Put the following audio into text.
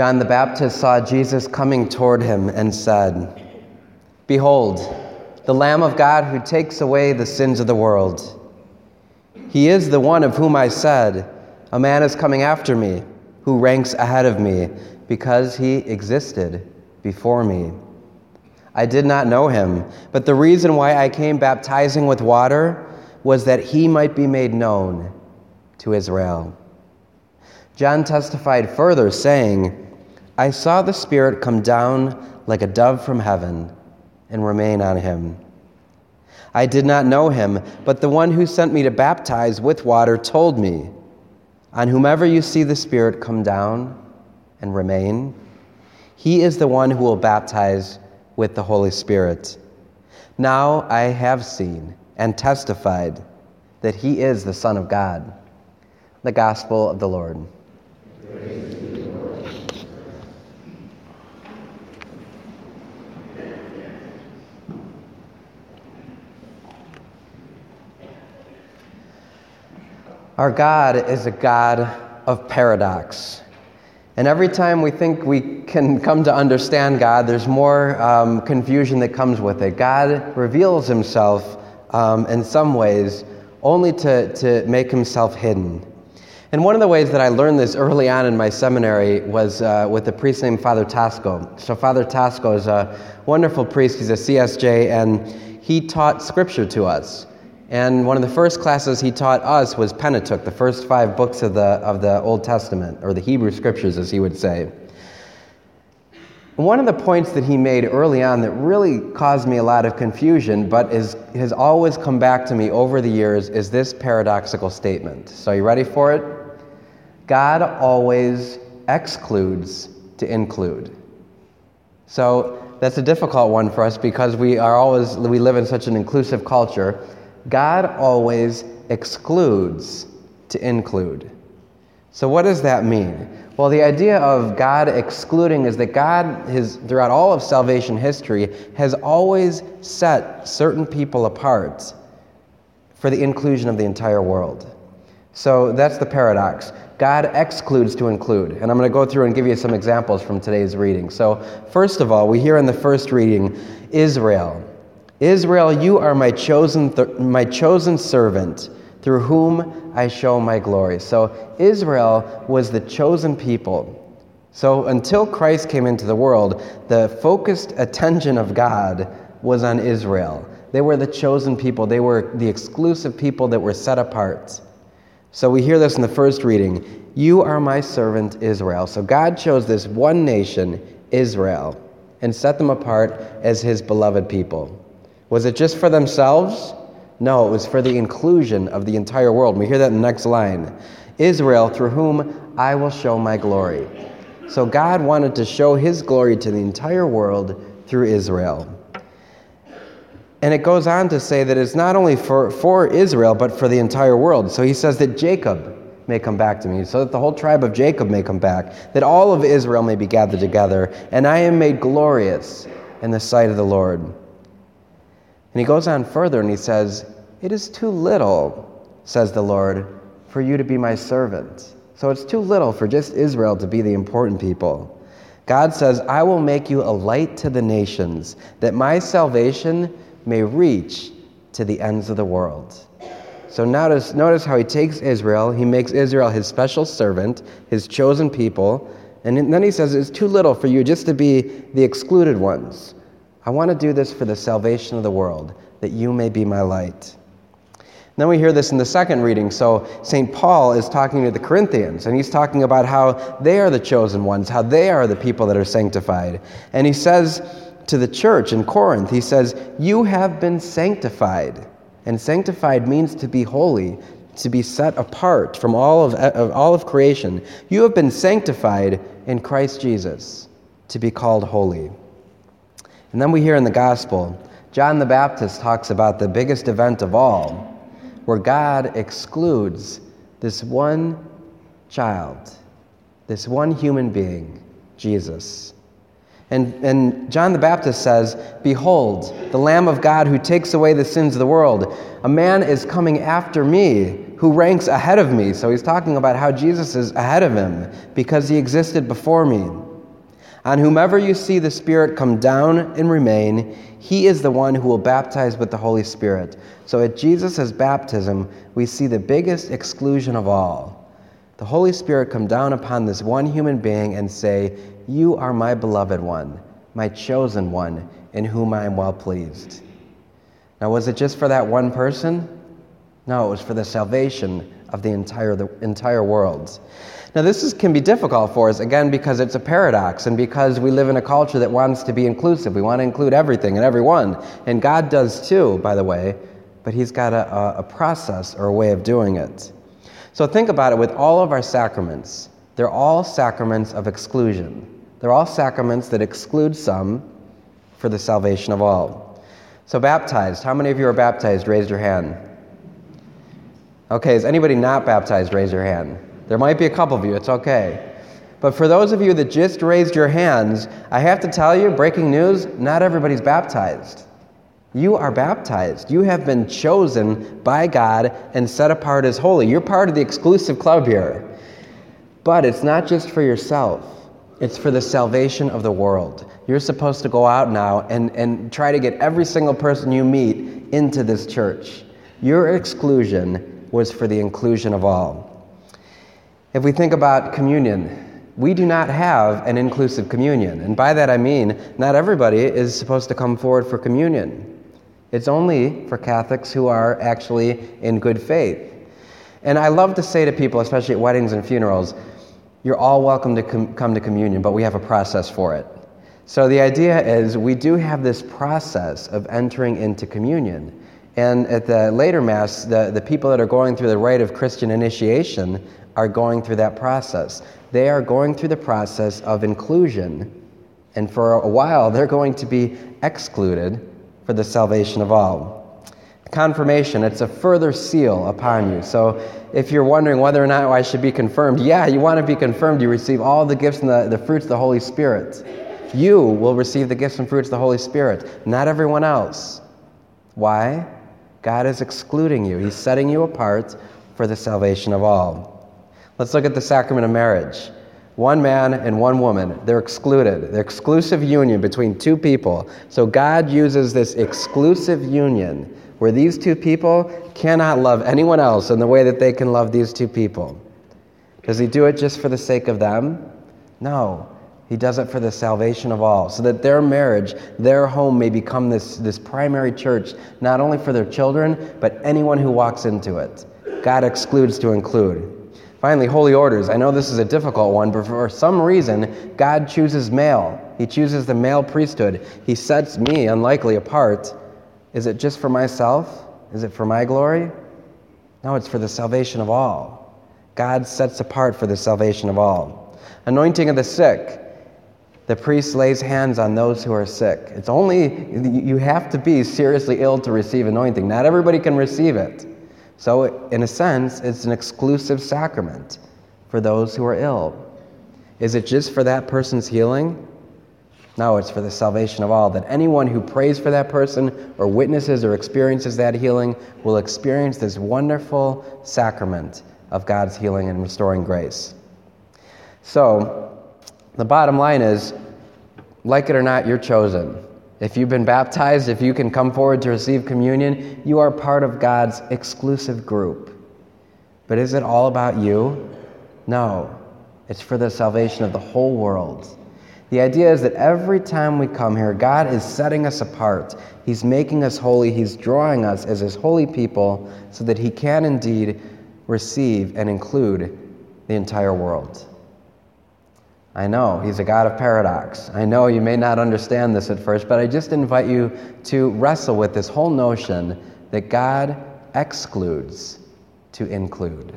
John the Baptist saw Jesus coming toward him and said, Behold, the Lamb of God who takes away the sins of the world. He is the one of whom I said, A man is coming after me, who ranks ahead of me, because he existed before me. I did not know him, but the reason why I came baptizing with water was that he might be made known to Israel. John testified further, saying, I saw the Spirit come down like a dove from heaven and remain on him. I did not know him, but the one who sent me to baptize with water told me, On whomever you see the Spirit come down and remain, he is the one who will baptize with the Holy Spirit. Now I have seen and testified that he is the Son of God. The Gospel of the Lord. Our God is a God of paradox. And every time we think we can come to understand God, there's more um, confusion that comes with it. God reveals himself um, in some ways only to, to make himself hidden. And one of the ways that I learned this early on in my seminary was uh, with a priest named Father Tasco. So, Father Tasco is a wonderful priest, he's a CSJ, and he taught scripture to us. And one of the first classes he taught us was Pentateuch, the first five books of the, of the Old Testament, or the Hebrew Scriptures, as he would say. One of the points that he made early on that really caused me a lot of confusion, but is, has always come back to me over the years, is this paradoxical statement. So, are you ready for it? God always excludes to include. So, that's a difficult one for us because we are always we live in such an inclusive culture God always excludes to include. So, what does that mean? Well, the idea of God excluding is that God, has, throughout all of salvation history, has always set certain people apart for the inclusion of the entire world. So that's the paradox. God excludes to include. And I'm going to go through and give you some examples from today's reading. So, first of all, we hear in the first reading Israel. Israel, you are my chosen, th- my chosen servant through whom I show my glory. So Israel was the chosen people. So until Christ came into the world, the focused attention of God was on Israel. They were the chosen people, they were the exclusive people that were set apart. So we hear this in the first reading You are my servant Israel. So God chose this one nation, Israel, and set them apart as his beloved people. Was it just for themselves? No, it was for the inclusion of the entire world. We hear that in the next line Israel, through whom I will show my glory. So God wanted to show his glory to the entire world through Israel. And it goes on to say that it's not only for, for Israel, but for the entire world. So he says that Jacob may come back to me, so that the whole tribe of Jacob may come back, that all of Israel may be gathered together, and I am made glorious in the sight of the Lord. And he goes on further and he says, It is too little, says the Lord, for you to be my servant. So it's too little for just Israel to be the important people. God says, I will make you a light to the nations, that my salvation may reach to the ends of the world. So notice, notice how he takes Israel, he makes Israel his special servant, his chosen people, and then he says, It's too little for you just to be the excluded ones. I want to do this for the salvation of the world, that you may be my light. then we hear this in the second reading. So St. Paul is talking to the Corinthians, and he's talking about how they are the chosen ones, how they are the people that are sanctified. And he says to the church in Corinth, he says, You have been sanctified. And sanctified means to be holy, to be set apart from all of, of, all of creation. You have been sanctified in Christ Jesus to be called holy. And then we hear in the gospel, John the Baptist talks about the biggest event of all, where God excludes this one child, this one human being, Jesus. And, and John the Baptist says, Behold, the Lamb of God who takes away the sins of the world. A man is coming after me who ranks ahead of me. So he's talking about how Jesus is ahead of him because he existed before me. On whomever you see the Spirit come down and remain, he is the one who will baptize with the Holy Spirit. So at Jesus' baptism, we see the biggest exclusion of all. The Holy Spirit come down upon this one human being and say, You are my beloved one, my chosen one, in whom I am well pleased. Now, was it just for that one person? No, it was for the salvation of the entire, the entire world. Now, this is, can be difficult for us, again, because it's a paradox and because we live in a culture that wants to be inclusive. We want to include everything and everyone. And God does too, by the way, but He's got a, a process or a way of doing it. So think about it with all of our sacraments, they're all sacraments of exclusion. They're all sacraments that exclude some for the salvation of all. So, baptized. How many of you are baptized? Raise your hand. Okay, is anybody not baptized? Raise your hand. There might be a couple of you, it's okay. But for those of you that just raised your hands, I have to tell you, breaking news, not everybody's baptized. You are baptized. You have been chosen by God and set apart as holy. You're part of the exclusive club here. But it's not just for yourself, it's for the salvation of the world. You're supposed to go out now and, and try to get every single person you meet into this church. Your exclusion was for the inclusion of all. If we think about communion, we do not have an inclusive communion. And by that I mean, not everybody is supposed to come forward for communion. It's only for Catholics who are actually in good faith. And I love to say to people, especially at weddings and funerals, you're all welcome to com- come to communion, but we have a process for it. So the idea is we do have this process of entering into communion. And at the later Mass, the, the people that are going through the rite of Christian initiation are going through that process. They are going through the process of inclusion, and for a while, they're going to be excluded for the salvation of all. Confirmation, it's a further seal upon you. So if you're wondering whether or not I should be confirmed, yeah, you want to be confirmed. You receive all the gifts and the, the fruits of the Holy Spirit. You will receive the gifts and fruits of the Holy Spirit, not everyone else. Why? God is excluding you, He's setting you apart for the salvation of all. Let's look at the sacrament of marriage. One man and one woman, they're excluded. The exclusive union between two people. So God uses this exclusive union where these two people cannot love anyone else in the way that they can love these two people. Does he do it just for the sake of them? No. He does it for the salvation of all, so that their marriage, their home may become this, this primary church, not only for their children, but anyone who walks into it. God excludes to include. Finally, holy orders. I know this is a difficult one, but for some reason, God chooses male. He chooses the male priesthood. He sets me, unlikely, apart. Is it just for myself? Is it for my glory? No, it's for the salvation of all. God sets apart for the salvation of all. Anointing of the sick. The priest lays hands on those who are sick. It's only, you have to be seriously ill to receive anointing. Not everybody can receive it. So, in a sense, it's an exclusive sacrament for those who are ill. Is it just for that person's healing? No, it's for the salvation of all. That anyone who prays for that person or witnesses or experiences that healing will experience this wonderful sacrament of God's healing and restoring grace. So, the bottom line is like it or not, you're chosen. If you've been baptized, if you can come forward to receive communion, you are part of God's exclusive group. But is it all about you? No. It's for the salvation of the whole world. The idea is that every time we come here, God is setting us apart. He's making us holy. He's drawing us as His holy people so that He can indeed receive and include the entire world. I know he's a God of paradox. I know you may not understand this at first, but I just invite you to wrestle with this whole notion that God excludes to include.